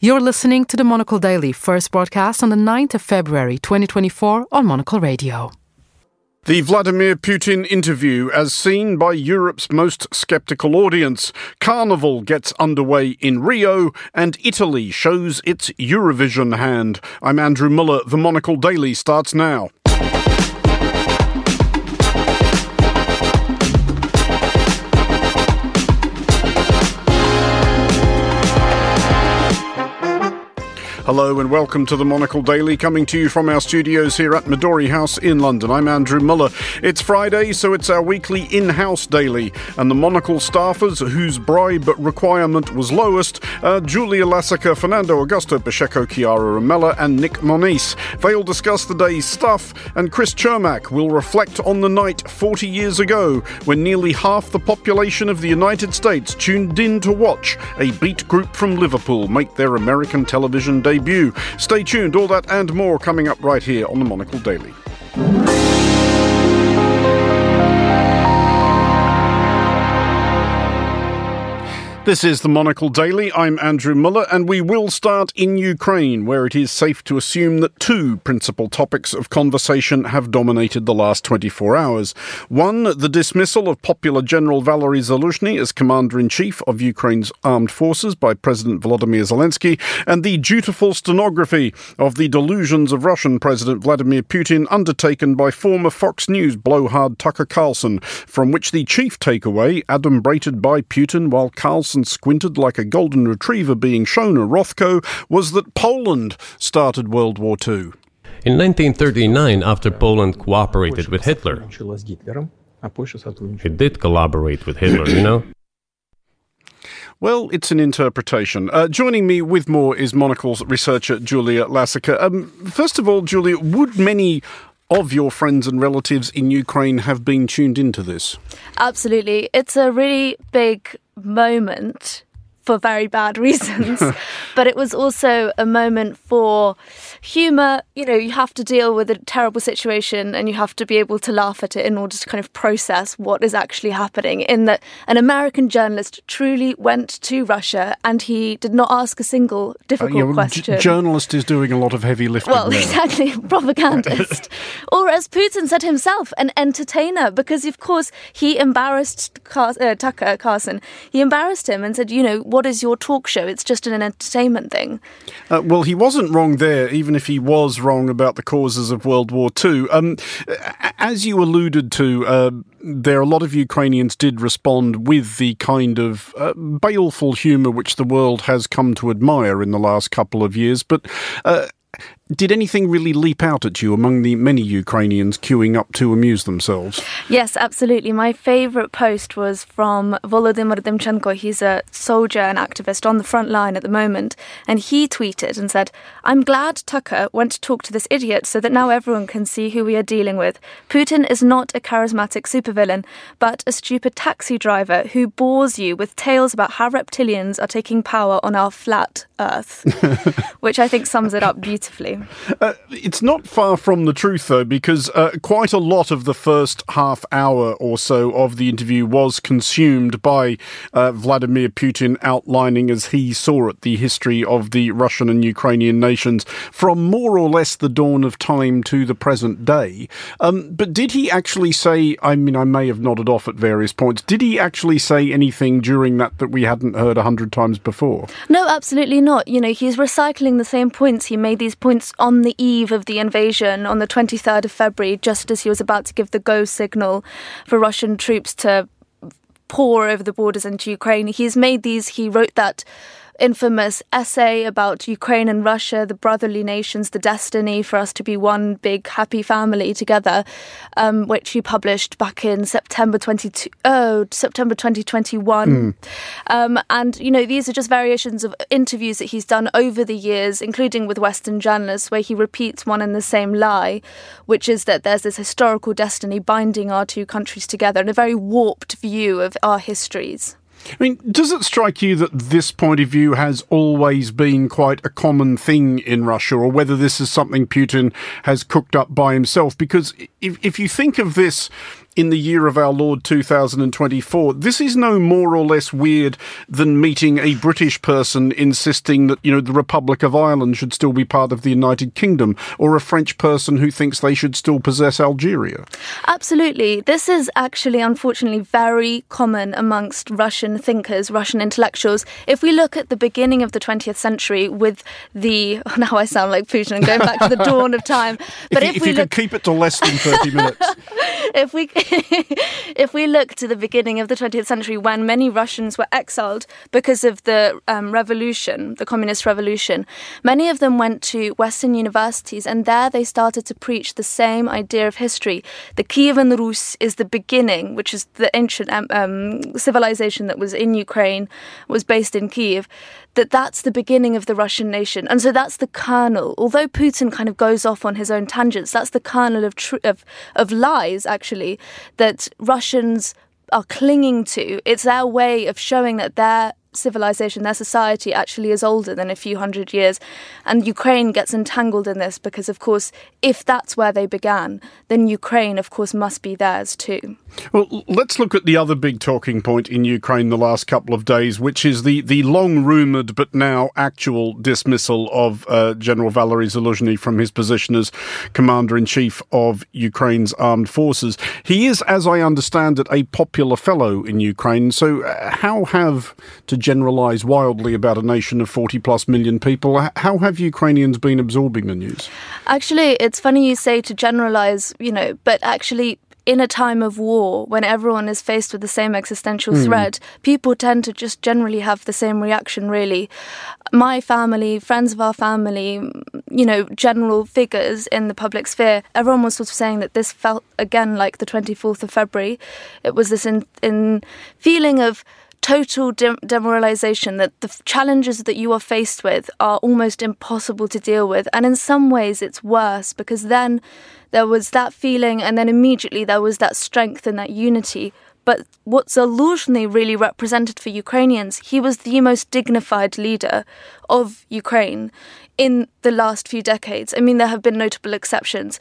You're listening to the Monocle Daily, first broadcast on the 9th of February 2024 on Monocle Radio. The Vladimir Putin interview, as seen by Europe's most skeptical audience. Carnival gets underway in Rio, and Italy shows its Eurovision hand. I'm Andrew Muller. The Monocle Daily starts now. Hello and welcome to the Monocle Daily, coming to you from our studios here at Midori House in London. I'm Andrew Muller. It's Friday, so it's our weekly in house daily, and the Monocle staffers whose bribe requirement was lowest are Julia Lassica, Fernando Augusto Pacheco, Chiara Ramella, and Nick Monisse. They'll discuss the day's stuff, and Chris Cermak will reflect on the night 40 years ago when nearly half the population of the United States tuned in to watch a beat group from Liverpool make their American television debut debut. Stay tuned, all that and more coming up right here on the Monocle Daily. This is the Monocle Daily. I'm Andrew Muller, and we will start in Ukraine, where it is safe to assume that two principal topics of conversation have dominated the last 24 hours. One, the dismissal of popular General Valery Zaluzhny as Commander in Chief of Ukraine's armed forces by President Volodymyr Zelensky, and the dutiful stenography of the delusions of Russian President Vladimir Putin undertaken by former Fox News blowhard Tucker Carlson, from which the chief takeaway, adumbrated by Putin while Carlson and squinted like a golden retriever being shown a Rothko was that Poland started World War II. In 1939, after Poland cooperated with Hitler, it did collaborate with Hitler, you know? Well, it's an interpretation. Uh, joining me with more is Monocle's researcher Julia Lassica. Um, first of all, Julia, would many of your friends and relatives in Ukraine have been tuned into this? Absolutely. It's a really big moment for very bad reasons. but it was also a moment for humor. You know, you have to deal with a terrible situation and you have to be able to laugh at it in order to kind of process what is actually happening. In that, an American journalist truly went to Russia and he did not ask a single difficult uh, yeah, question. J- journalist is doing a lot of heavy lifting. Well, there. exactly, propagandist. or as Putin said himself, an entertainer, because of course he embarrassed Car- uh, Tucker Carlson. He embarrassed him and said, you know, what is your talk show? It's just an entertainment thing. Uh, well, he wasn't wrong there, even if he was wrong about the causes of World War II. Um, as you alluded to, uh, there a lot of Ukrainians did respond with the kind of uh, baleful humour which the world has come to admire in the last couple of years. But uh, did anything really leap out at you among the many Ukrainians queuing up to amuse themselves? Yes, absolutely. My favourite post was from Volodymyr Dymchenko. He's a soldier and activist on the front line at the moment. And he tweeted and said, I'm glad Tucker went to talk to this idiot so that now everyone can see who we are dealing with. Putin is not a charismatic supervillain, but a stupid taxi driver who bores you with tales about how reptilians are taking power on our flat Earth, which I think sums it up beautifully. Uh, it's not far from the truth, though, because uh, quite a lot of the first half hour or so of the interview was consumed by uh, Vladimir Putin outlining, as he saw it, the history of the Russian and Ukrainian nations from more or less the dawn of time to the present day. Um, but did he actually say, I mean, I may have nodded off at various points, did he actually say anything during that that we hadn't heard a hundred times before? No, absolutely not. You know, he's recycling the same points. He made these points on the eve of the invasion on the 23rd of February, just as he was about to give the go signal for Russian troops to pour over the borders into Ukraine. He's made these, he wrote that infamous essay about Ukraine and Russia, the brotherly nations, the destiny for us to be one big happy family together, um, which he published back in September 22, oh, September 2021. Mm. Um, and, you know, these are just variations of interviews that he's done over the years, including with Western journalists, where he repeats one and the same lie, which is that there's this historical destiny binding our two countries together and a very warped view of our histories. I mean, does it strike you that this point of view has always been quite a common thing in Russia, or whether this is something Putin has cooked up by himself? Because if, if you think of this in the year of our Lord 2024. This is no more or less weird than meeting a British person insisting that, you know, the Republic of Ireland should still be part of the United Kingdom, or a French person who thinks they should still possess Algeria. Absolutely. This is actually, unfortunately, very common amongst Russian thinkers, Russian intellectuals. If we look at the beginning of the 20th century with the, now I sound like Putin, going back to the dawn of time. But if, if, if you look, could keep it to less than 30 minutes. if we if we look to the beginning of the 20th century when many Russians were exiled because of the um, revolution, the communist revolution, many of them went to Western universities and there they started to preach the same idea of history. The Kievan Rus is the beginning, which is the ancient um, um, civilization that was in Ukraine, was based in Kiev that that's the beginning of the Russian nation. And so that's the kernel. Although Putin kind of goes off on his own tangents, that's the kernel of tr- of of lies actually that Russians are clinging to. It's their way of showing that their civilization, their society actually is older than a few hundred years. And Ukraine gets entangled in this because, of course, if that's where they began, then Ukraine, of course, must be theirs too. Well, let's look at the other big talking point in Ukraine the last couple of days, which is the, the long rumoured but now actual dismissal of uh, General Valery Zaluzhny from his position as Commander in Chief of Ukraine's armed forces. He is, as I understand it, a popular fellow in Ukraine. So, uh, how have to generalize wildly about a nation of 40 plus million people. How have Ukrainians been absorbing the news? Actually, it's funny you say to generalize, you know, but actually, in a time of war, when everyone is faced with the same existential mm. threat, people tend to just generally have the same reaction, really. My family, friends of our family, you know, general figures in the public sphere, everyone was sort of saying that this felt again like the 24th of February. It was this in, in feeling of total de- demoralization that the challenges that you are faced with are almost impossible to deal with. And in some ways, it's worse because then there was that feeling, and then immediately there was that strength and that unity. But what Zaluzhny really represented for Ukrainians, he was the most dignified leader of Ukraine in the last few decades. I mean, there have been notable exceptions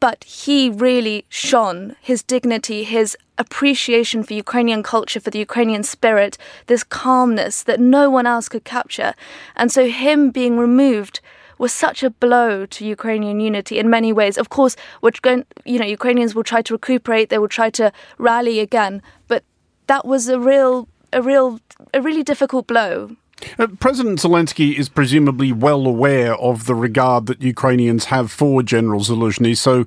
but he really shone his dignity, his appreciation for Ukrainian culture, for the Ukrainian spirit, this calmness that no one else could capture. And so, him being removed was such a blow to Ukrainian unity in many ways. Of course, we're going, you know, Ukrainians will try to recuperate, they will try to rally again, but that was a real, a real, a really difficult blow. Uh, President Zelensky is presumably well aware of the regard that Ukrainians have for General Zelensky, so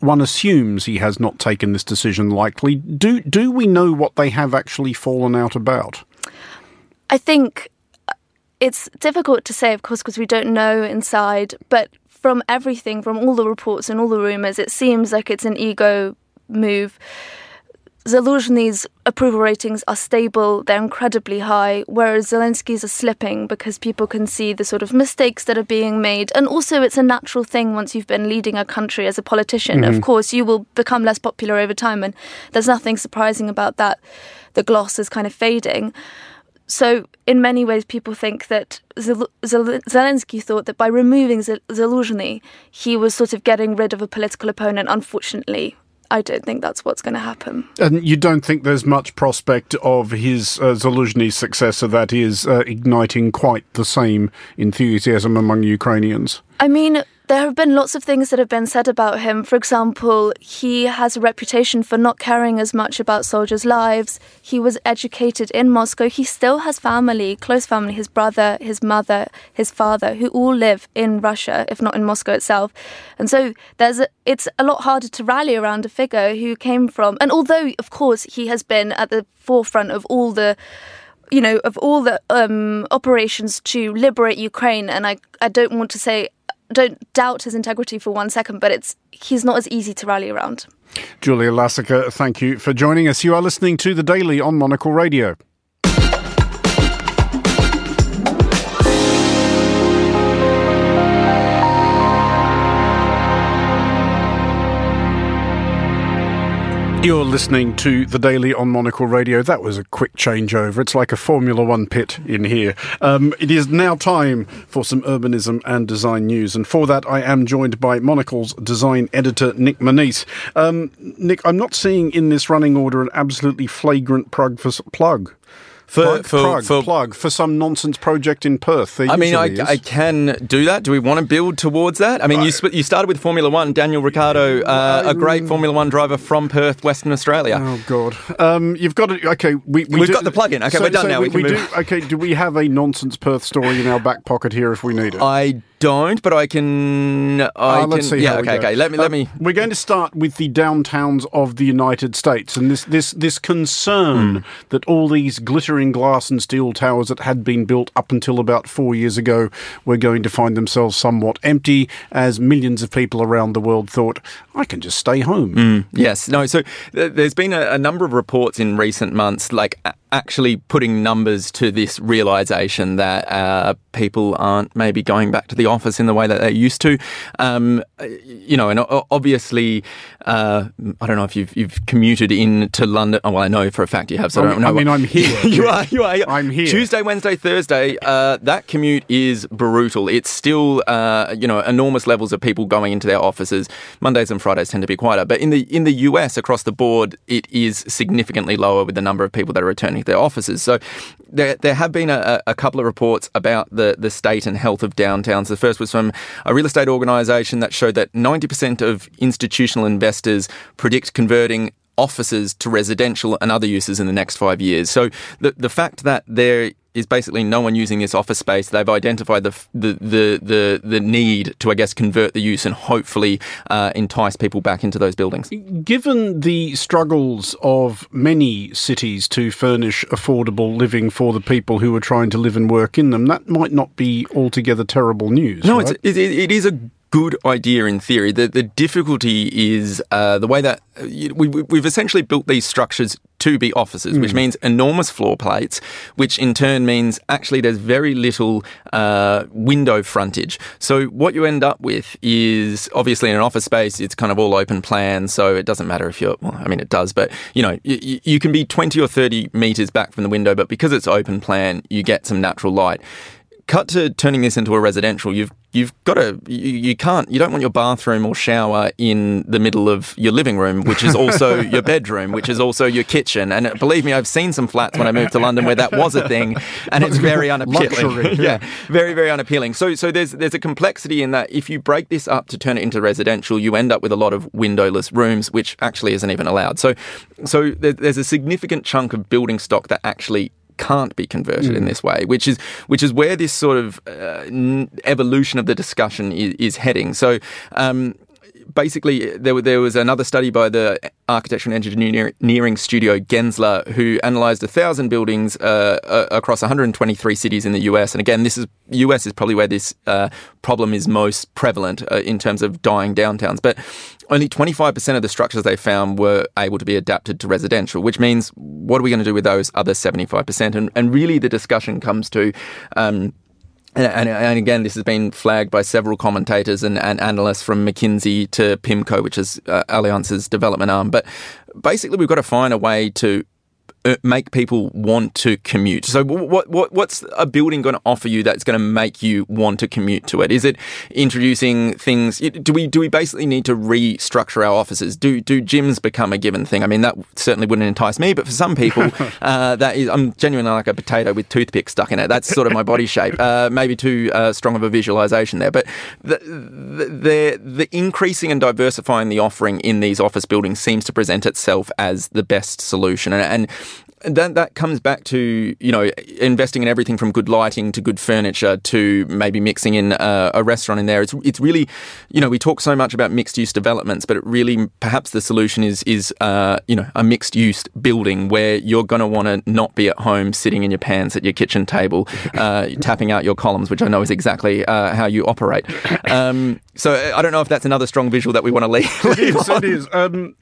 one assumes he has not taken this decision lightly. Do do we know what they have actually fallen out about? I think uh, it's difficult to say, of course, because we don't know inside. But from everything, from all the reports and all the rumors, it seems like it's an ego move. Zaluzhny's approval ratings are stable, they're incredibly high, whereas Zelensky's are slipping because people can see the sort of mistakes that are being made. And also, it's a natural thing once you've been leading a country as a politician. Mm-hmm. Of course, you will become less popular over time, and there's nothing surprising about that. The gloss is kind of fading. So, in many ways, people think that Zelensky thought that by removing Zelensky, he was sort of getting rid of a political opponent. Unfortunately, I don't think that's what's going to happen. And you don't think there's much prospect of his uh, successor that is uh, igniting quite the same enthusiasm among Ukrainians? I mean, there have been lots of things that have been said about him. For example, he has a reputation for not caring as much about soldiers' lives. He was educated in Moscow. He still has family, close family, his brother, his mother, his father, who all live in Russia, if not in Moscow itself. And so there's a, it's a lot harder to rally around a figure who came from. And although, of course, he has been at the forefront of all the you know, of all the um, operations to liberate Ukraine, and I, I don't want to say don't doubt his integrity for one second, but it's he's not as easy to rally around. Julia Lassica, thank you for joining us. You are listening to The Daily on Monocle Radio. You're listening to The Daily on Monocle Radio. That was a quick changeover. It's like a Formula One pit in here. Um, it is now time for some urbanism and design news. And for that, I am joined by Monocle's design editor, Nick Monisse. Um, Nick, I'm not seeing in this running order an absolutely flagrant plug for, plug for plug, for, plug, for plug for some nonsense project in Perth. I mean, I. I can do that. Do we want to build towards that? I mean, you sp- you started with Formula One, Daniel Ricciardo, uh, a great Formula One driver from Perth, Western Australia. Oh God! Um, you've got to. Okay, we, we We've do- got the plug-in. Okay, we're done now. We, We can do. move. Okay, do we have a nonsense Perth story in our back pocket here if we need it? I don't, but I can. I Uh, let's see. yeah. okay. Okay. Let me. Uh, Let me. We're going to start with the downtowns of the United States, and this this this concern Hmm. that all these glittering glass and steel towers that had been built up until about four years ago were going to find themselves somewhat empty, as millions of people around the world thought, "I can just stay home." Hmm. Yes. No. So th- there's been a, a number of reports in recent months, like actually putting numbers to this realization that uh, people aren't maybe going back to the office in the way that they used to. Um, you know, and obviously, uh, I don't know if you've, you've commuted into London. Oh, well, I know for a fact you have. So I I don't mean- know. I mean, I'm here. you are. You are. I'm here. Tuesday, Wednesday, Thursday. Uh, that commute is brutal. It's still, uh, you know, enormous levels of people going into their offices. Mondays and Fridays tend to be quieter, but in the in the US across the board, it is significantly lower with the number of people that are returning to their offices. So there there have been a, a couple of reports about the the state and health of downtowns. The first was from a real estate organisation that showed that ninety percent of institutional investors predict converting offices to residential and other uses in the next five years. So the the fact that there is basically no one using this office space, they've identified the the the the, the need to, I guess, convert the use and hopefully uh, entice people back into those buildings. Given the struggles of many cities to furnish affordable living for the people who are trying to live and work in them, that might not be altogether terrible news. No, right? it's, it, it it is a good idea in theory. The, the difficulty is uh, the way that uh, we, we- we've essentially built these structures to be offices, which means enormous floor plates, which in turn means actually there's very little uh, window frontage. So what you end up with is obviously in an office space, it's kind of all open plan. So it doesn't matter if you're, well, I mean, it does, but you know, you, you can be 20 or 30 meters back from the window, but because it's open plan, you get some natural light cut to turning this into a residential, you've you've got to you, you can't you don't want your bathroom or shower in the middle of your living room, which is also your bedroom, which is also your kitchen. And uh, believe me, I've seen some flats when I moved to London where that was a thing, and it's very unappealing. Luxury, yeah, very very unappealing. So so there's there's a complexity in that if you break this up to turn it into residential, you end up with a lot of windowless rooms, which actually isn't even allowed. So so there, there's a significant chunk of building stock that actually can't be converted in this way, which is which is where this sort of uh, n- evolution of the discussion is, is heading. So. Um, Basically, there, there was another study by the architecture and engineering studio Gensler, who analysed a thousand buildings uh, across 123 cities in the US. And again, this is US is probably where this uh, problem is most prevalent uh, in terms of dying downtowns. But only 25% of the structures they found were able to be adapted to residential, which means what are we going to do with those other 75%? And, and really, the discussion comes to. Um, and, and, again, this has been flagged by several commentators and, and analysts from McKinsey to PIMCO, which is uh, Allianz's development arm. But basically, we've got to find a way to make people want to commute. So, what, what what's a building going to offer you that's going to make you want to commute to it? Is it introducing things? Do we do we basically need to restructure our offices? Do do gyms become a given thing? I mean, that certainly wouldn't entice me, but for some people, uh, that is. I'm genuinely like a potato with toothpick stuck in it. That's sort of my body shape. Uh, maybe too uh, strong of a visualization there, but the, the the the increasing and diversifying the offering in these office buildings seems to present itself as the best solution, and, and that that comes back to you know investing in everything from good lighting to good furniture to maybe mixing in a, a restaurant in there. It's it's really you know we talk so much about mixed use developments, but it really perhaps the solution is is uh, you know a mixed use building where you're going to want to not be at home sitting in your pants at your kitchen table, uh, tapping out your columns, which I know is exactly uh, how you operate. Um, so I don't know if that's another strong visual that we want to leave. It is, it is. Um,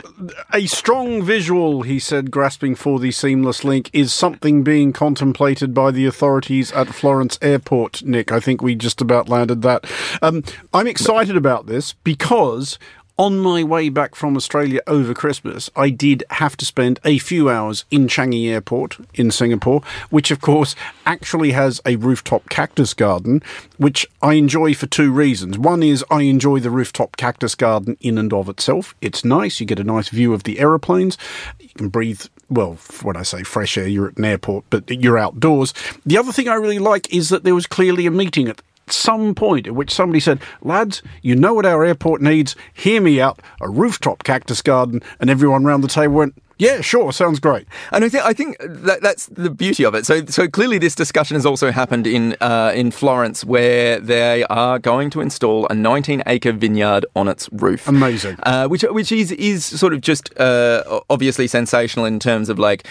a strong visual, he said, grasping for the seamless link, is something being contemplated by the authorities at Florence Airport, Nick. I think we just about landed that. Um, I'm excited about this because on my way back from Australia over Christmas, I did have to spend a few hours in Changi Airport in Singapore, which of course actually has a rooftop cactus garden, which I enjoy for two reasons. One is I enjoy the rooftop cactus garden in and of itself. It's nice, you get a nice view of the aeroplanes, you can breathe well, when I say fresh air, you're at an airport, but you're outdoors. The other thing I really like is that there was clearly a meeting at some point at which somebody said, Lads, you know what our airport needs? Hear me out. A rooftop cactus garden. And everyone round the table went, yeah, sure, sounds great. And I think I think that that's the beauty of it. So so clearly this discussion has also happened in uh, in Florence, where they are going to install a 19 acre vineyard on its roof. Amazing. Uh, which which is is sort of just uh, obviously sensational in terms of like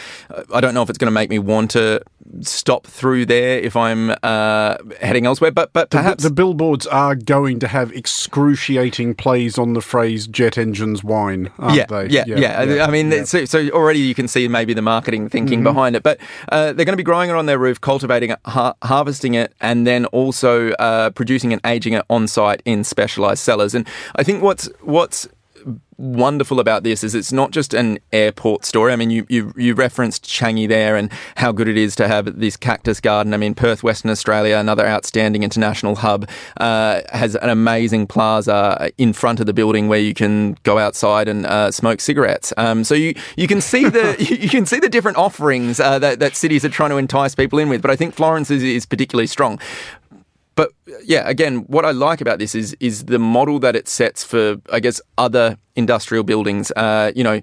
I don't know if it's going to make me want to stop through there if I'm uh, heading elsewhere. But but perhaps the, the, billboards are going to have excruciating plays on the phrase "jet engines wine." yeah, they? Yeah, yeah, yeah. I mean, yeah. So, so, already you can see maybe the marketing thinking mm-hmm. behind it. But uh, they're going to be growing it on their roof, cultivating it, ha- harvesting it, and then also uh, producing and aging it on site in specialized cellars. And I think what's what's wonderful about this is it's not just an airport story. I mean, you, you, you referenced Changi there and how good it is to have this cactus garden. I mean, Perth, Western Australia, another outstanding international hub, uh, has an amazing plaza in front of the building where you can go outside and uh, smoke cigarettes. Um, so you, you can see the you can see the different offerings uh, that, that cities are trying to entice people in with. But I think Florence is, is particularly strong but yeah, again, what I like about this is is the model that it sets for, I guess, other industrial buildings. Uh, you know,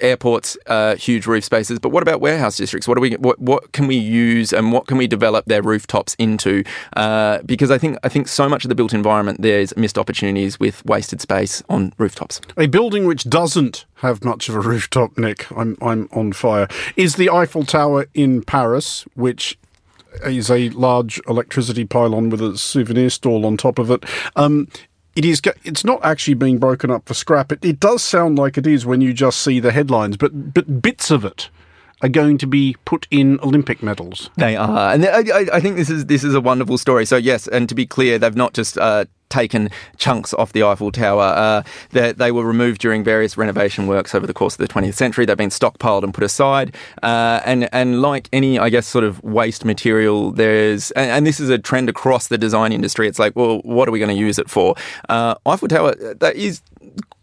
airports, uh, huge roof spaces. But what about warehouse districts? What do we? What, what can we use and what can we develop their rooftops into? Uh, because I think I think so much of the built environment there's missed opportunities with wasted space on rooftops. A building which doesn't have much of a rooftop, Nick, I'm I'm on fire. Is the Eiffel Tower in Paris, which is a large electricity pylon with a souvenir stall on top of it. Um, it is. It's not actually being broken up for scrap. It, it does sound like it is when you just see the headlines, but but bits of it are going to be put in Olympic medals. They are, and I, I, think this is this is a wonderful story. So yes, and to be clear, they've not just uh, taken chunks off the Eiffel Tower. Uh, they, they, were removed during various renovation works over the course of the 20th century. They've been stockpiled and put aside. Uh, and and like any, I guess, sort of waste material, there's and, and, this is a trend across the design industry. It's like, well, what are we going to use it for? Uh, Eiffel Tower that is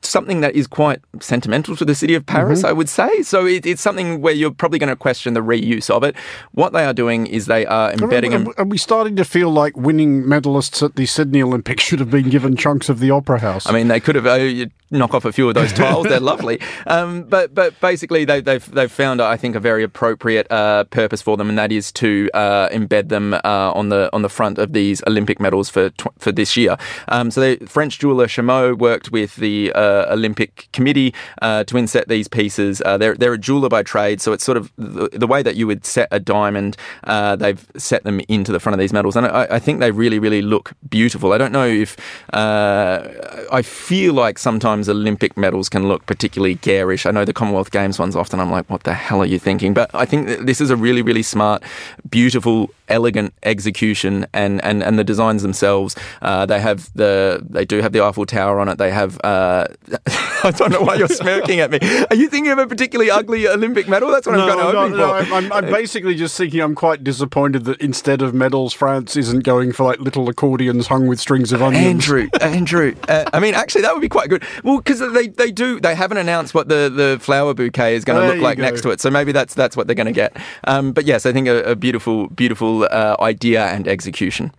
something that is quite sentimental to the city of Paris, mm-hmm. I would say. So it, it's something where you're probably going to question the reuse of it. What they are doing is they are embedding. Are, are, are we starting to feel like winning medalists at the Sydney Olympics should have been given chunks of the Opera House? I mean, they could have. Uh, knock off a few of those tiles. They're lovely. Um, but but basically, they, have they've, they've found I think a very appropriate uh, purpose for them, and that is to uh, embed them uh, on the on the front of these Olympic medals for tw- for this year. Um, so the French jeweler Chaumet worked with the uh, Olympic Committee uh, to inset these pieces. Uh, they're they're a jeweler by trade, so it's sort of the, the way that you would set a diamond. they've set them into the front of these medals, and I, I, think they really really look beautiful. I don't know if I feel like sometimes sometimes Olympic medals can look particularly garish. I know the Commonwealth Games ones often I'm like, what the hell are you thinking? But I think this is a really, really smart, beautiful, elegant execution and, and, and the designs themselves. Uh, they have the they do have the Eiffel Tower on it. They have uh, I don't know why you're smirking at me. Are you thinking of a particularly ugly Olympic medal? That's what no, I'm kind of no, hoping no, for. I'm, I'm basically just thinking I'm quite disappointed that instead of medals, France isn't going for like little accordions hung with strings of onions. Andrew, Andrew. Uh, I mean, actually, that would be quite good. Well, because they, they do they haven't announced what the, the flower bouquet is going to look like go. next to it, so maybe that's that's what they're going to get. Um, but yes, I think a, a beautiful beautiful uh, idea and execution.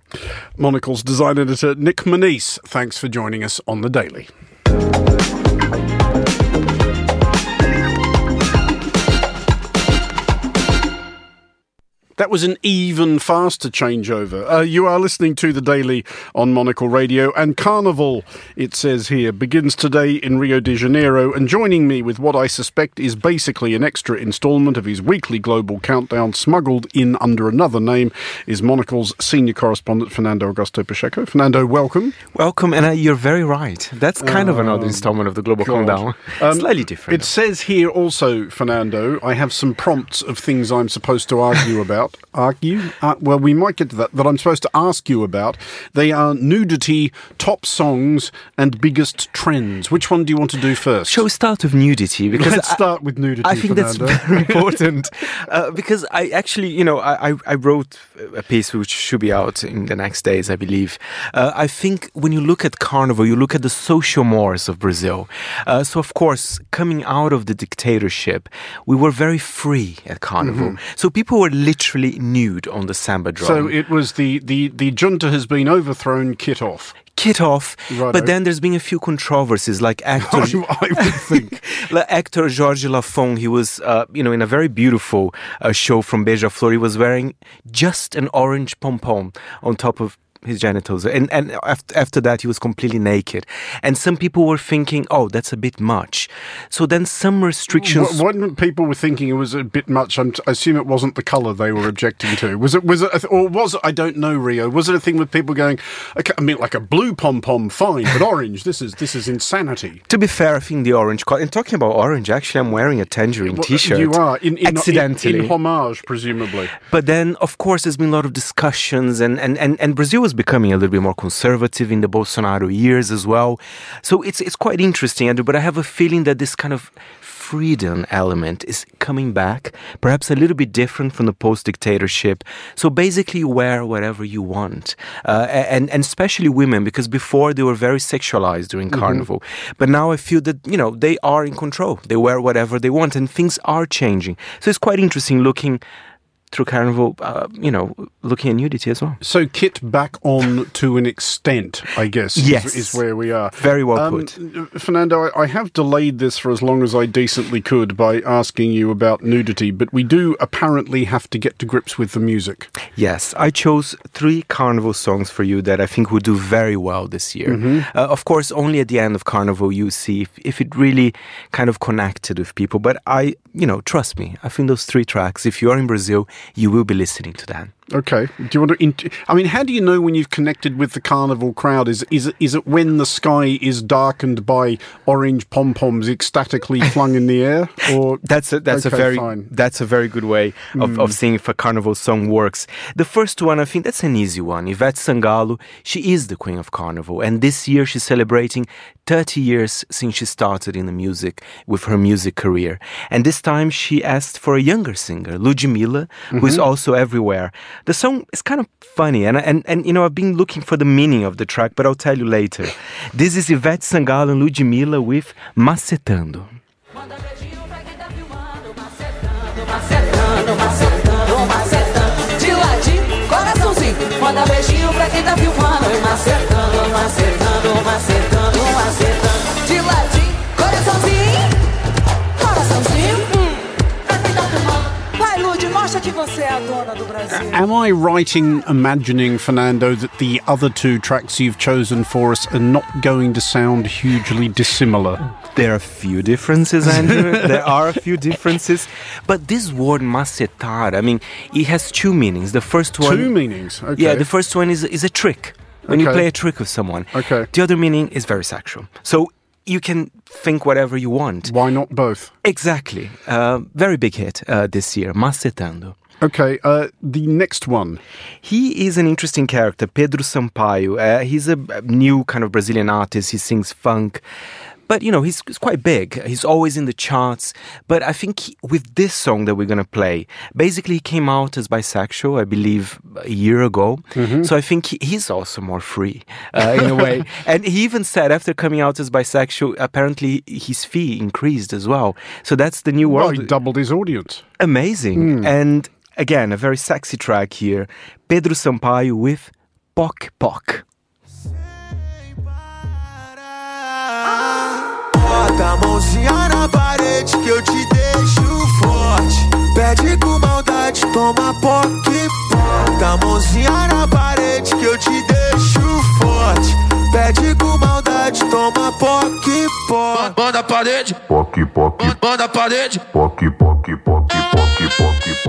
Monocle's design editor Nick Monisse, thanks for joining us on the Daily. That was an even faster changeover. Uh, you are listening to the Daily on Monocle Radio, and Carnival, it says here, begins today in Rio de Janeiro. And joining me with what I suspect is basically an extra instalment of his weekly global countdown, smuggled in under another name, is Monocle's senior correspondent, Fernando Augusto Pacheco. Fernando, welcome. Welcome, and uh, you're very right. That's kind of another installment of the global God. countdown. Um, Slightly different. It says here also, Fernando, I have some prompts of things I'm supposed to argue about. About, argue. Uh, well, we might get to that. That I'm supposed to ask you about. They are nudity, top songs, and biggest trends. Which one do you want to do first? Shall we start with nudity? Because Let's I- start with nudity. I think that's very important uh, because I actually, you know, I, I, wrote a piece which should be out in the next days, I believe. Uh, I think when you look at Carnival, you look at the social mores of Brazil. Uh, so, of course, coming out of the dictatorship, we were very free at Carnival. So people were literally nude on the samba drum. So it was the, the, the junta has been overthrown, kit off. kit off. Righto. But then there's been a few controversies, like actor. I, would think. like actor Jorge Lafond, he was, uh, you know, in a very beautiful uh, show from Beija-Flor. He was wearing just an orange pom pom on top of his genitals, and and after, after that he was completely naked. And some people were thinking, oh, that's a bit much. So then some restrictions. What, what people were thinking it was a bit much. I'm, I assume it wasn't the colour they were objecting to. Was it? Was it? Or was it? I don't know. Rio. Was it a thing with people going? Okay, I mean, like a blue pom pom, fine, but orange. This is this is insanity. To be fair, I think the orange. And talking about orange, actually, I'm wearing a tangerine Well, T-shirt. You are in, in accidentally. in, in homage, presumably. But then, of course, there's been a lot of discussions, and, and, and, and Brazil was becoming a little bit more conservative in the Bolsonaro years as well. So it's it's quite interesting, Andrew. But I have a feeling that this kind of freedom element is coming back, perhaps a little bit different from the post-dictatorship. So basically, wear whatever you want, uh, and and especially women, because before they were very sexualized during Carnival, but now I feel that you know they are in control. They wear whatever they want, and things are changing. So it's quite interesting looking through Carnival, uh, you know, looking at nudity as well. So kit back on to an extent, I guess. is- Yes. is, where we are. Very well Um, put. Fernando, I, I have delayed this for as long as I decently could by asking you about nudity, but we do apparently have to get to grips with the music. Yes, I chose three Carnival songs for you that I think would do very well this year. Mm-hmm. Uh, of course, only at the end of Carnival you see if, if it really kind of connected with people. But I, you know, trust me, I think those three tracks, if you are in Brazil, you will be listening to them. Okay. Do you want to? Int- I mean, how do you know when you've connected with the carnival crowd? Is is it, is it when the sky is darkened by orange pom poms ecstatically flung in the air, or That's a, that's Okay, a very fine. Hmm. that's a very good way of, of seeing if a carnival song works. The first one, I think that's an easy one. Ivete Sangalo, she is the queen of carnival, and this year she's celebrating 30 years since she started in the music with her music career. And this time she asked for a younger singer, Ludmilla, who Mm-hmm. is also everywhere. The song is kind of funny, and and and you know I've been looking for the meaning of the track, but I'll tell you later. This is Ivete Sangalo and Ludmilla with Macetando. Am I writing, imagining, Fernando, that the other two tracks you've chosen for us are not going to sound hugely dissimilar? There are a few differences, Andrew. there are a few differences. But this word macetar, I mean, it has two meanings. The first one. Two meanings. Okay. Yeah, the first one is, is a trick. When you play a trick with someone. Okay. The other meaning is very sexual. So you can think whatever you want. Why not both? Exactly. Uh, very big hit uh, this year, Macetando. Okay. Uh, the next one. He is an interesting character, Pedro Sampaio. Uh, he's a new kind of Brazilian artist. He sings funk. But, you know, he's, he's quite big. He's always in the charts. But I think he- with this song that we're going to play, basically he came out as bisexual, I believe, a year ago. So I think he, he's also more free uh, in a way. and he even said after coming out as bisexual, apparently his fee increased as well. So that's the new Well, world. he doubled his audience. Amazing. And again, a very sexy track here. Pedro Sampaio with Poc Poc. Bota a mãozinha na parede que eu te deixo forte. Pede com maldade, toma poque Bota a mãozinha na parede que eu te deixo forte. Pede com maldade, toma poque pó. Banda parede, Poc, poc, banda parede. poc, poc, poc, poc, poc, poc.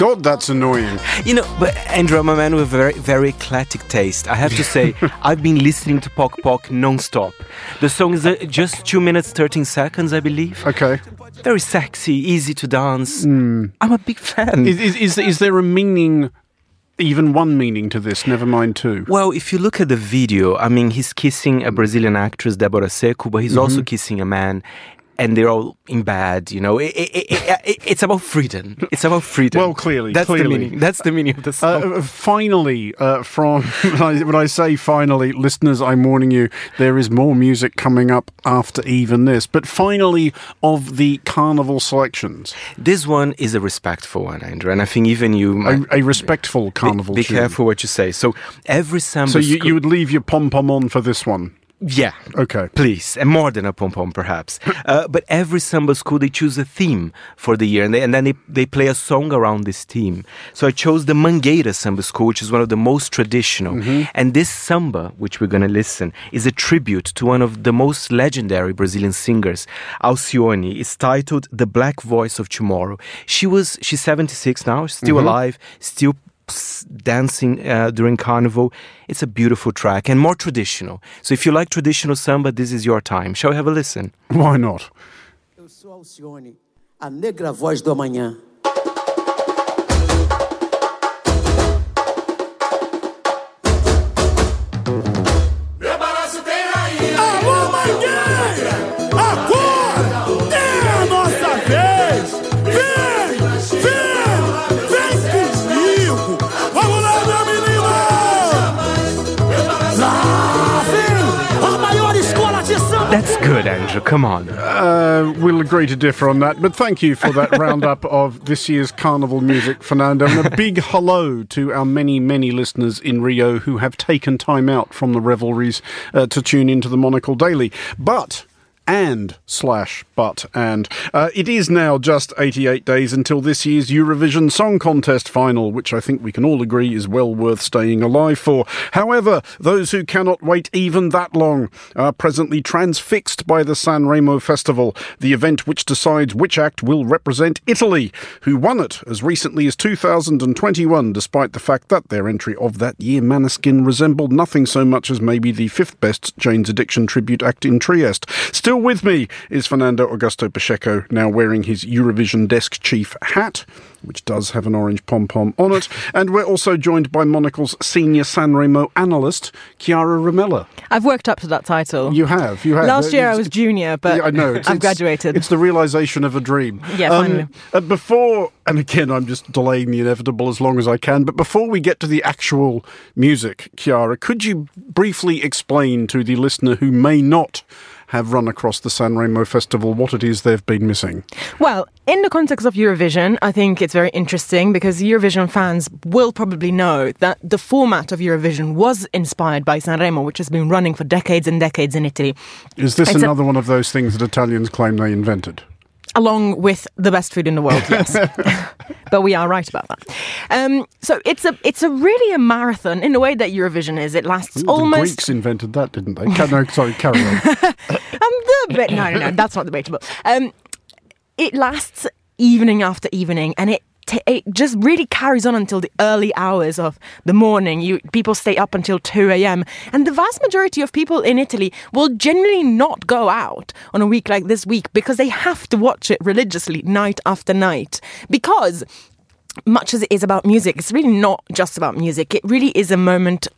God, that's annoying. You know, but Andrew, I'm a man with very, very eclectic taste. I have to say, I've been listening to Poc Poc non-stop. The song is uh, just 2 minutes 13 seconds, I believe. Okay. very sexy, easy to dance. I'm a big fan. Is, is, is, is there a meaning, even one meaning to this, never mind two? Well, if you look at the video, I mean, he's kissing a Brazilian actress, Deborah Secco, but he's Mm-hmm. also kissing a man. And they're all in bed, you know. It, it, it, it, it's about freedom. It's about freedom. Well, clearly, that's clearly. the meaning. That's the meaning of the song. Uh, uh, finally, uh, from when I, say finally, listeners, I'm warning you, there is more music coming up after even this. But finally, of the carnival selections, this one is a respectful one, Andrew, and I think even you. a, might- a respectful carnival. be tune. careful what you say. So every samba. So you, you would leave your pom pom on for this one. Yeah. Okay. Please, and more than a pom pom, perhaps. uh, but every samba school they choose a theme for the year, and, they, and then they, they play a song around this theme. So I chose the Mangueira Samba School, which is one of the most traditional. And this samba, which we're going to listen, is a tribute to one of the most legendary Brazilian singers, Alcione. It's titled "The Black Voice of Tomorrow." She was she's 76 now, still alive, still s- dancing uh, during carnival. It's a beautiful track and more traditional. So if you like traditional samba, this is your time. Shall we have a listen? Why not? Eu sou Alcione, a negra voz do amanhã. Good, Andrew. Come on. Uh, we'll agree to differ on that, but thank you for that roundup of this year's carnival music, Fernando. And a big hello to our many, many listeners in Rio who have taken time out from the revelries uh, to tune into the Monocle Daily. But. And slash but and uh, it is now just 88 days until this year's Eurovision Song Contest final, which I think we can all agree is well worth staying alive for. However, those who cannot wait even that long are presently transfixed by the Sanremo Festival, the event which decides which act will represent Italy, who won it as recently as 2021, despite the fact that their entry of that year, Maneskin, resembled nothing so much as maybe the fifth best Jane's Addiction tribute act in Trieste. Still with me is Fernando Augusto Pacheco, now wearing his Eurovision desk chief hat, which does have an orange pom pom on it. And we're also joined by Monocle's senior Sanremo analyst, Chiara Ramella. I've worked up to that title. You have, you have. Last year I was junior, but yeah, I know. It's, I've it's- graduated. It's the realization of a dream. Yeah, finally. uh, before, and again, I'm just delaying the inevitable as long as I can, but before we get to the actual music, Chiara, could you briefly explain to the listener who may not have run across the Sanremo Festival what it is they've been missing? Well, in the context of Eurovision, I think it's very interesting because Eurovision fans will probably know that the format of Eurovision was inspired by Sanremo, which has been running for decades and decades in Italy, Is this It's a- another one of those things that Italians claim they invented? Along with the best food in the world. Yes, but we are right about that. Um, so it's a it's a really a marathon in the way that Eurovision is. It lasts The almost Greeks invented that, didn't they? No, sorry, carry on. um, the bit, no, no, no, that's not debatable. Um, it lasts evening after evening, and it t- it eh, just really carries on until the early hours of the morning. You people stay up until two a.m. and the vast majority of people in Italy will generally not go out on a week like this week because they have to watch it religiously night after night because much as it is about music, it's really not just about music. It really is a moment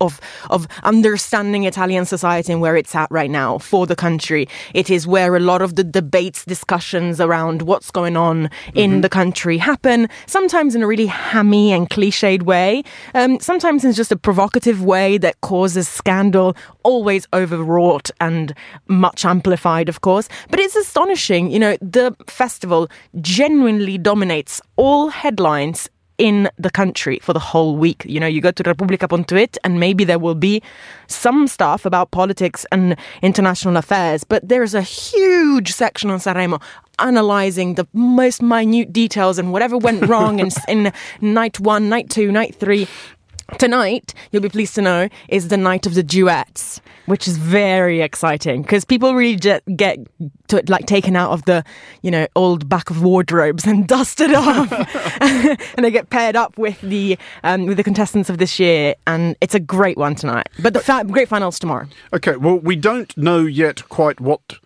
of of understanding Italian society and where it's at right now for the country. It is where a lot of the debates, discussions around what's going on in the country happen. Sometimes in a really hammy and cliched way. Um, sometimes in just a provocative way that causes scandal. Always overwrought and much amplified, of course. But it's astonishing. You know, the festival genuinely dominates all headlines in the country for the whole week. You know, you go to Repubblica.it and maybe there will be some stuff about politics and international affairs, but there's a huge section on Sanremo analyzing the most minute details and whatever went wrong in, in night one, night two, night three. Tonight, you'll be pleased to know, is the night of the duets, which is very exciting because people really just get to, like taken out of the, you know, old back of wardrobes and dusted off, and they get paired up with the um, with the contestants of this year, and it's a great one tonight. But the fa- great finals tomorrow. Okay, well, we don't know yet quite what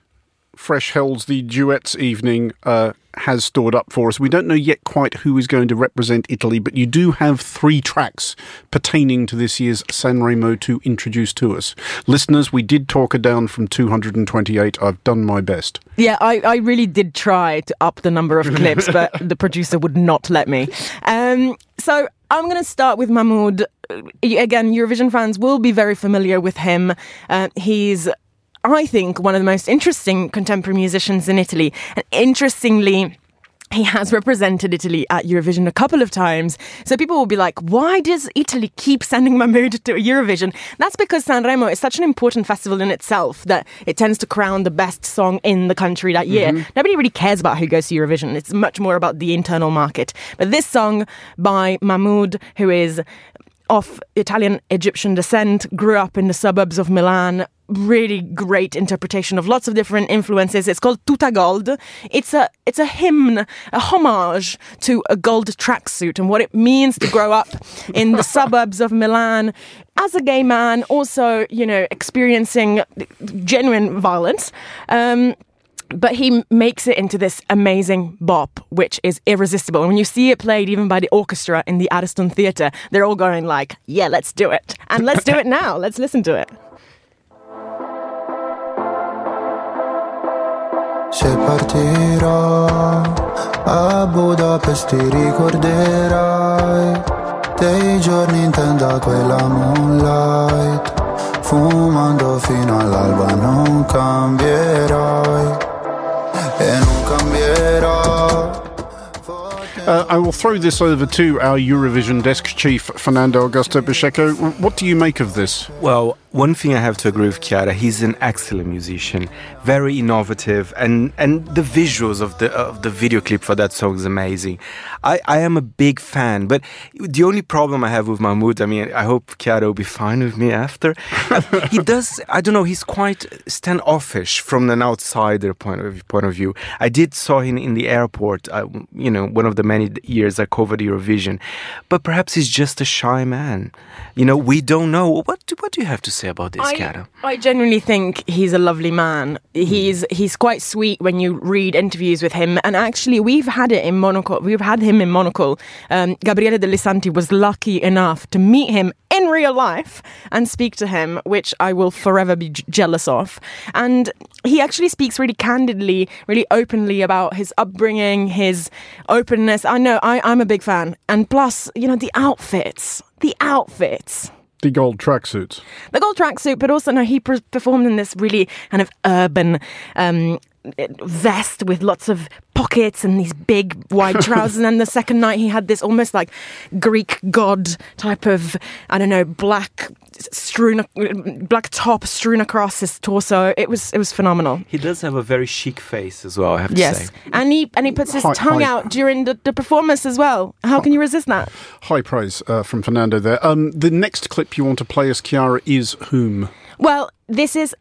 Fresh Hell's the duets evening uh, has stored up for us. We don't know yet quite who is going to represent Italy, but you do have three tracks pertaining to this year's Sanremo to introduce to us. Listeners, we did talk her down from 228. I've done my best. Yeah, I, I really did try to up the number of clips, but the producer would not let me. Um, so I'm going to start with Mahmood. Uh, Again, Eurovision fans will be very familiar with him. Uh, he's I think, one of the most interesting contemporary musicians in Italy. And interestingly, he has represented Italy at Eurovision a couple of times. So people will be like, why does Italy keep sending Mahmood to Eurovision? That's because Sanremo is such an important festival in itself that it tends to crown the best song in the country that year. Mm-hmm. Nobody really cares about who goes to Eurovision. It's much more about the internal market. But this song by Mahmood, who is of Italian Egyptian descent, grew up in the suburbs of Milan. Really great interpretation of lots of different influences. It's called Tuta Gold. It's a it's a hymn, a homage to a gold tracksuit and what it means to grow up in the suburbs of Milan as a gay man, also you know experiencing genuine violence. Um, but he makes it into this amazing bop, which is irresistible. And when you see it played even by the orchestra in the Ariston Theatre, they're all going like, "Yeah, let's do it," and let's do it now. Let's listen to it. Se partirò a Budapest ti ricorderai dei giorni in tenda quella moonlight Fumando fino all'alba non cambierai E non cambierò Uh, I will throw this over to our Eurovision desk chief, Fernando Augusto Pacheco. What do you make of this? Well, one thing I have to agree with Chiara, he's an excellent musician, very innovative, and, and the visuals of the of the video clip for that song is amazing. I, I am a big fan, but the only problem I have with Mahmood, I mean, I hope Chiara will be fine with me after. he does, I don't know, he's quite standoffish from an outsider point of point of view. I did saw him in the airport, uh, you know, one of the many years I covered Eurovision, but perhaps he's just a shy man. You know, we don't know. What do, what do you have to say about this, I? I genuinely think he's a lovely man. He's he's quite sweet when you read interviews with him. And actually, we've had it in Monocle. We've had him in Monocle. Um, Gabriele De Lisanti was lucky enough to meet him in real life and speak to him, which I will forever be j- jealous of. And he actually speaks really candidly, really openly about his upbringing, his openness. I know I, I'm a big fan. And plus, you know, the outfits, the outfits The gold tracksuits. the gold tracksuit, but also no, he per- performed in this really kind of urban um, vest with lots of pockets and these big wide trousers. and then the second night, he had this almost like Greek god type of I don't know black strewn black top strewn across his torso. It was it was phenomenal. He does have a very chic face as well, I have to Yes, say. and he and he puts his Hi- tongue hi- out during the, the performance as well. How can you resist that? High praise uh, from Fernando there. Um, the next clip you want to play us, Chiara, is whom? Well, this is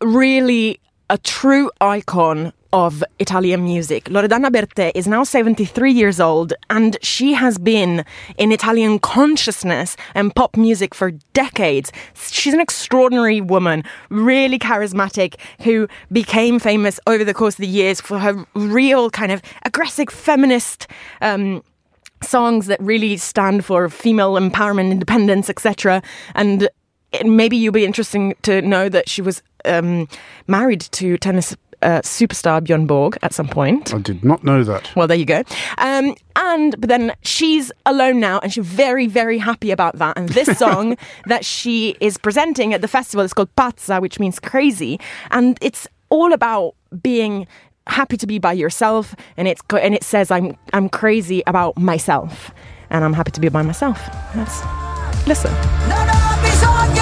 really a true icon of Italian music. Loredana Bertè is now 73 years old and she has been in Italian consciousness and pop music for decades. She's an extraordinary woman, really charismatic, who became famous over the course of the years for her real kind of aggressive feminist um, songs that really stand for female empowerment, independence, etc. And it, maybe you'll be interesting to know that she was um, married to tennis uh, superstar Björn Borg at some point. I did not know that. Well, there you go. Um, and but then she's alone now, and she's very, very happy about that. And this song that she is presenting at the festival is called Pazza, which means crazy, and it's all about being happy to be by yourself. And it's go- and it says I'm I'm crazy about myself, and I'm happy to be by myself. Let's listen. Non ho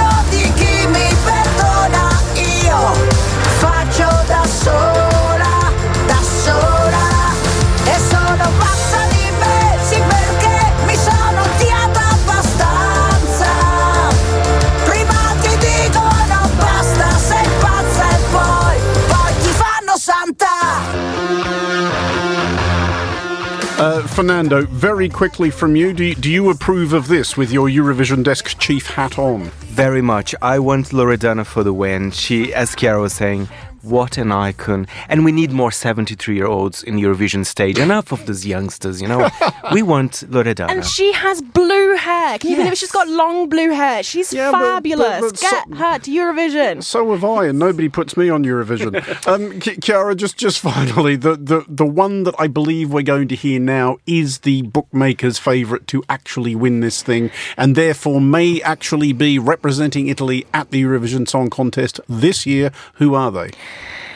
Fernando, very quickly from you, do, you, do you approve of this with your Eurovision desk chief hat on? Very much. I want Loredana for the win. She, as Chiara was saying, What an icon. And we need more 73 year olds in Eurovision stage. Enough of those youngsters, you know. we want Loredana. And she has blue hair. Can you believe it? She's got long blue hair. She's Yeah, but- but- fabulous. but so- Get her to Eurovision. So have I, and nobody puts me on Eurovision. um, Ki- Chiara, just just finally, the, the the one that I believe we're going to hear now is the bookmaker's favourite to actually win this thing, and therefore may actually be representing Italy at the Eurovision Song Contest this year. Who are they?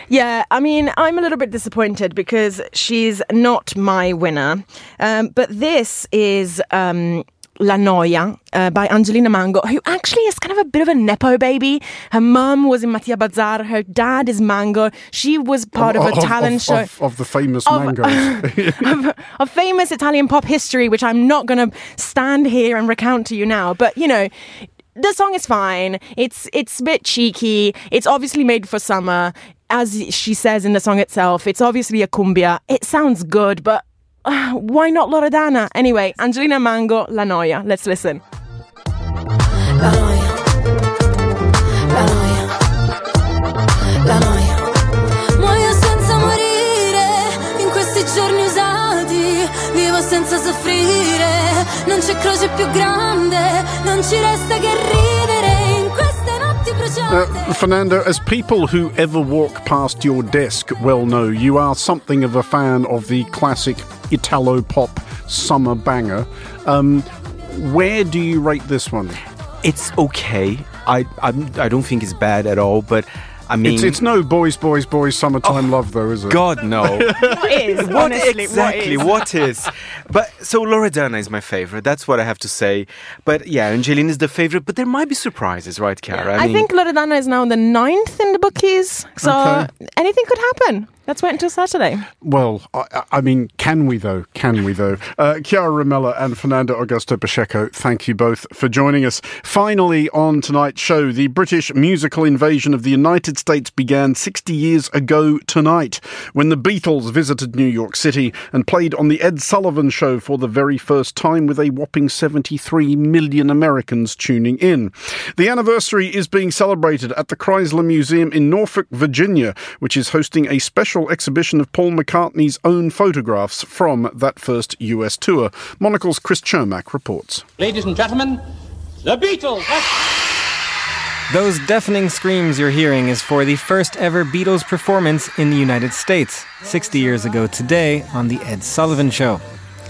Yeah, I mean, I'm a little bit disappointed because she's not my winner. Um, but this is um, La Noia uh, by Angelina Mango, who actually is kind of a bit of a Nepo baby. Her mum was in Matia Bazar, her dad is Mango. She was part of, a talent of, show. of, of the famous Of- of, of famous Italian pop history, which I'm not going to stand here and recount to you now. But you know, the song is fine. It's it's a bit cheeky. It's obviously made for summer, as she says in the song itself. It's obviously a cumbia. It sounds good, but uh, why not Loredana? Anyway, Angelina Mango, La Noia. Let's listen. La noia, la noia, la noia. Muoio senza morire in questi giorni usati. Vivo senza soffrire. Non c'è croce più grande. Non ci resta che Uh, Fernando, as people who ever walk past your desk well know, you are something of a fan of the classic Italo pop summer banger. Um, where do you rate this one? It's okay. I I'm, I don't think it's bad at all, but I mean, It's, it's no boys, boys, boys, summertime oh, love, though, is it? God no. What is? what honestly, exactly? What is? what is? But so Loredana is my favorite. That's what I have to say. But yeah, Angelina is the favorite. But there might be surprises, right, Chiara? I, think Loredana is now the ninth in the bookies, so Okay. anything could happen. Let's wait until Saturday. Well, I, I- mean, can we though? Can we though? Uh, Chiara Ramella and Fernando Augusto Pacheco, thank you both for joining us. Finally, on tonight's show, the British musical invasion of the United States began 60 years ago tonight when the Beatles visited New York City and played on the Ed Sullivan Show for the very first time with a whopping 73 million Americans tuning in. The anniversary is being celebrated at the Chrysler Museum in Norfolk, Virginia, which is hosting a special exhibition of Paul McCartney's own photographs from that first US tour. Monocle's Chris Cermak reports. Ladies and gentlemen, the Beatles. Those deafening screams you're hearing is for the first ever Beatles performance in the United States, 60 years ago today on The Ed Sullivan Show.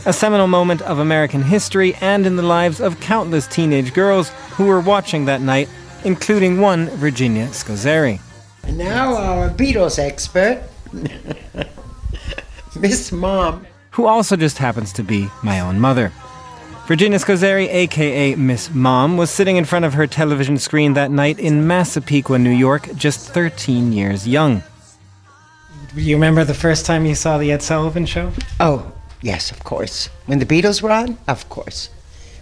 A seminal moment of American history and in the lives of countless teenage girls who were watching that night, including one Virginia Scozzeri. And now our Beatles expert, Miss Mom. who also just happens to be my own mother. Virginia Scozzeri, aka Miss Mom, was sitting in front of her television screen that night in Massapequa, New York, just 13 years young. Do You remember the first time you saw the Ed Sullivan Show? Oh, yes, of course. When the Beatles were on, of course.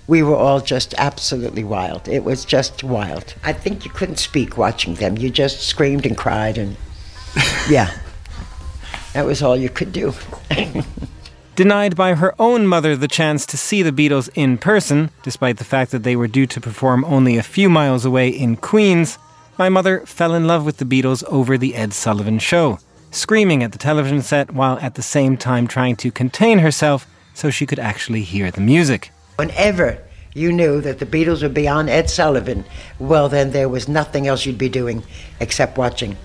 We were all just absolutely wild. It was just wild. I think you couldn't speak watching them. You just screamed and cried, and yeah, that was all you could do. Denied by her own mother the chance to see the Beatles in person, despite the fact that they were due to perform only a few miles away in Queens, my mother fell in love with the Beatles over the Ed Sullivan Show, screaming at the television set while at the same time trying to contain herself so she could actually hear the music. Whenever you knew that the Beatles would be on Ed Sullivan, well, then there was nothing else you'd be doing except watching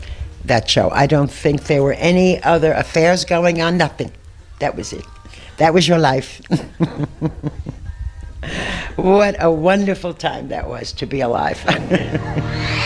that show. I don't think there were any other affairs going on, nothing. That was it. That was your life. what a wonderful time that was to be alive.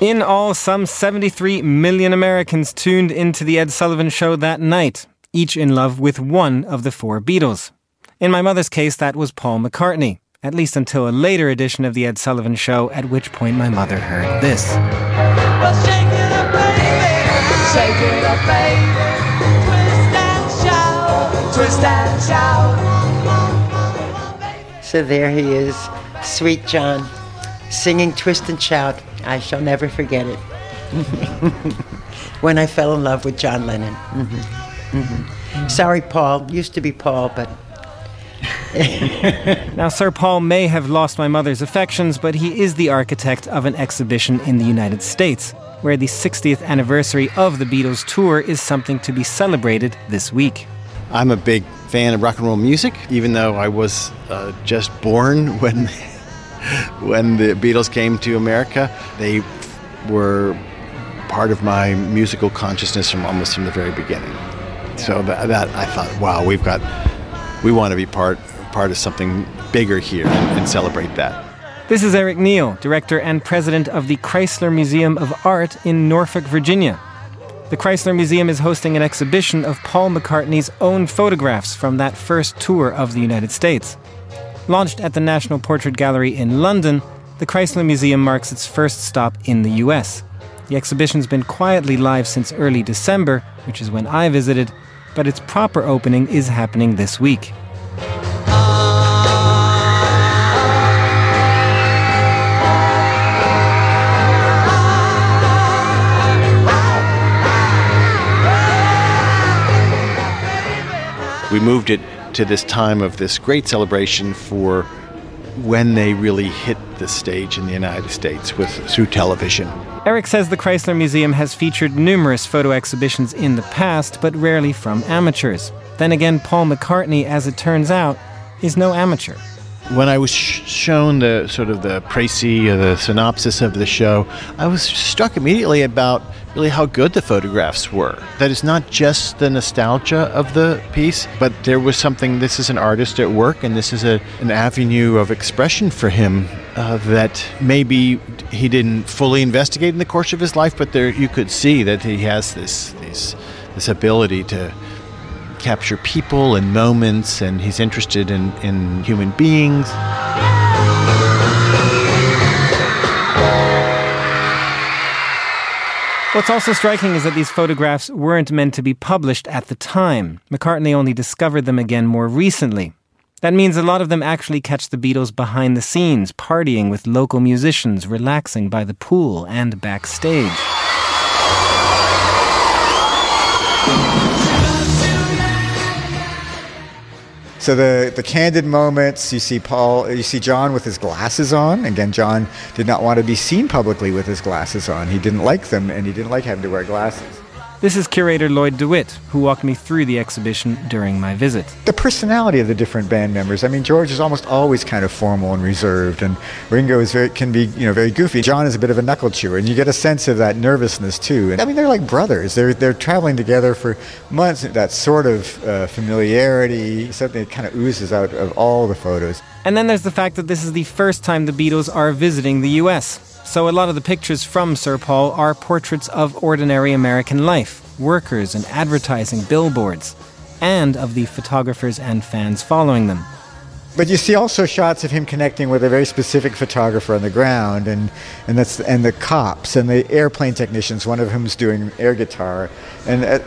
In all, some 73 million Americans tuned into The Ed Sullivan Show that night, each in love with one of the four Beatles. In my mother's case, that was Paul McCartney, at least until a later edition of The Ed Sullivan Show, at which point my mother heard this. Shake it up, baby. Twist and shout. Twist and shout. so there he is, sweet John, singing Twist and Shout. I shall never forget it. when I fell in love with John Lennon. Mhm, mhm. Sorry, Paul. Used to be Paul, but Now, Sir Paul may have lost my mother's affections, but he is the architect of an exhibition in the United States, where the 60th anniversary of the Beatles tour is something to be celebrated this week. I'm a big fan of rock and roll music, even though I was uh, just born when when the Beatles came to America. They were part of my musical consciousness from almost from the very beginning. So that, that I thought, wow, we've got we want to be part part of something bigger here and, and celebrate that. This is Erik Neil, director and president of the Chrysler Museum of Art in Norfolk, Virginia. The Chrysler Museum is hosting an exhibition of Paul McCartney's own photographs from that first tour of the United States. Launched at the National Portrait Gallery in London, the Chrysler Museum marks its first stop in the US. The exhibition's been quietly live since early December, which is when I visited, but its proper opening is happening this week. We moved it to this time of this great celebration for when they really hit the stage in the United States with through television. Eric says the Chrysler Museum has featured numerous photo exhibitions in the past, but rarely from amateurs. Then again, Paul McCartney, as it turns out, is no amateur. When I was sh- shown the sort of the précis, or the synopsis of the show, I was struck immediately about really how good the photographs were. That it's not just the nostalgia of the piece, but there was something. This is an artist at work, and this is a, an avenue of expression for him uh, that maybe he didn't fully investigate in the course of his life, but there you could see that he has this this, this ability to capture people and moments, and he's interested in, in human beings. What's also striking is that these photographs weren't meant to be published at the time. McCartney only discovered them again more recently. That means a lot of them actually catch the Beatles behind the scenes, partying with local musicians, relaxing by the pool and backstage. So the the candid moments, you see Paul, you see John with his glasses on. Again, John did not want to be seen publicly with his glasses on. He didn't like them, and he didn't like having to wear glasses. This is curator Lloyd DeWitt, who walked me through the exhibition during my visit. The personality of the different band members. I mean, George is almost always kind of formal and reserved, and Ringo is very can be you know very goofy. John is a bit of a knuckle chewer, and you get a sense of that nervousness too. And I mean, they're like brothers. They're they're traveling together for months. That sort of uh, familiarity, something that kind of oozes out of all the photos. And then there's the fact that this is the first time the Beatles are visiting the US. So a lot of the pictures from Sir Paul are portraits of ordinary American life, workers and advertising billboards, and of the photographers and fans following them. But you see also shots of him connecting with a very specific photographer on the ground, and, and that's and the cops and the airplane technicians. One of whom's doing air guitar, and uh,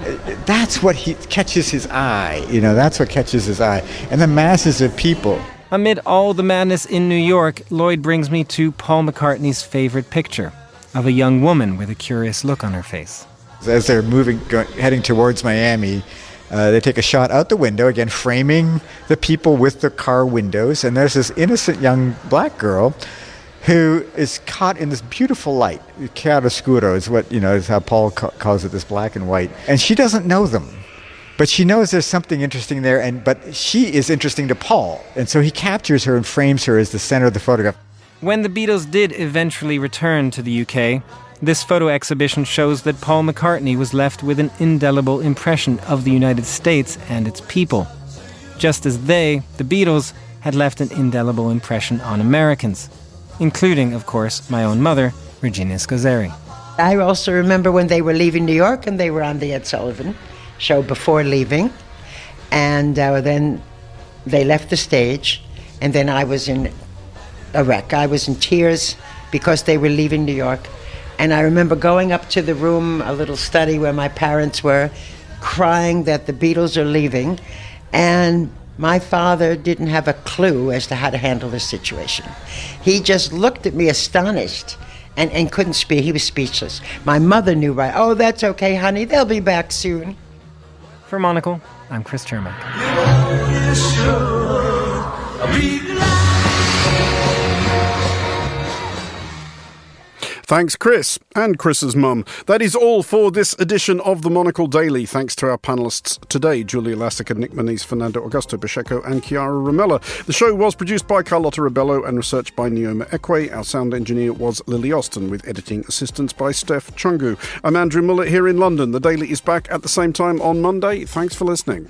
that's what he catches his eye. You know, that's what catches his eye, and the masses of people. Amid all the madness in New York, Lloyd brings me to Paul McCartney's favorite picture of a young woman with a curious look on her face. As they're moving, go, heading towards Miami, uh, they take a shot out the window, again framing the people with the car windows, and there's this innocent young black girl who is caught in this beautiful light. Chiaroscuro is what, you know, is how Paul ca- calls it, this black and white. And she doesn't know them. But she knows there's something interesting there, and but she is interesting to Paul. And so he captures her and frames her as the center of the photograph. When the Beatles did eventually return to the UK, this photo exhibition shows that Paul McCartney was left with an indelible impression of the United States and its people, just as they, the Beatles, had left an indelible impression on Americans, including, of course, my own mother, Virginia Scozzeri. I also remember when they were leaving New York and they were on the Ed Sullivan show before leaving. And uh, then they left the stage, and then I was in a wreck. I was in tears because they were leaving New York. And I remember going up to the room, a little study where my parents were, crying that the Beatles are leaving. And my father didn't have a clue as to how to handle the situation. He just looked at me astonished and, and couldn't speak. He was speechless. My mother knew right, oh, that's okay, honey, they'll be back soon. For Monocle, I'm Chris Cermak. Thanks, Chris, and Chris's mum. That is all for this edition of the Monocle Daily. Thanks to our panelists today Julia Lassica, Nic Monisse, Fernando Augusto Pacheco, and Chiara Ramella. The show was produced by Carlotta Ribello and researched by Neoma Ekwe. Our sound engineer was Lily Austin, with editing assistance by Steph Chungu. I'm Andrew Mueller here in London. The Daily is back at the same time on Monday. Thanks for listening.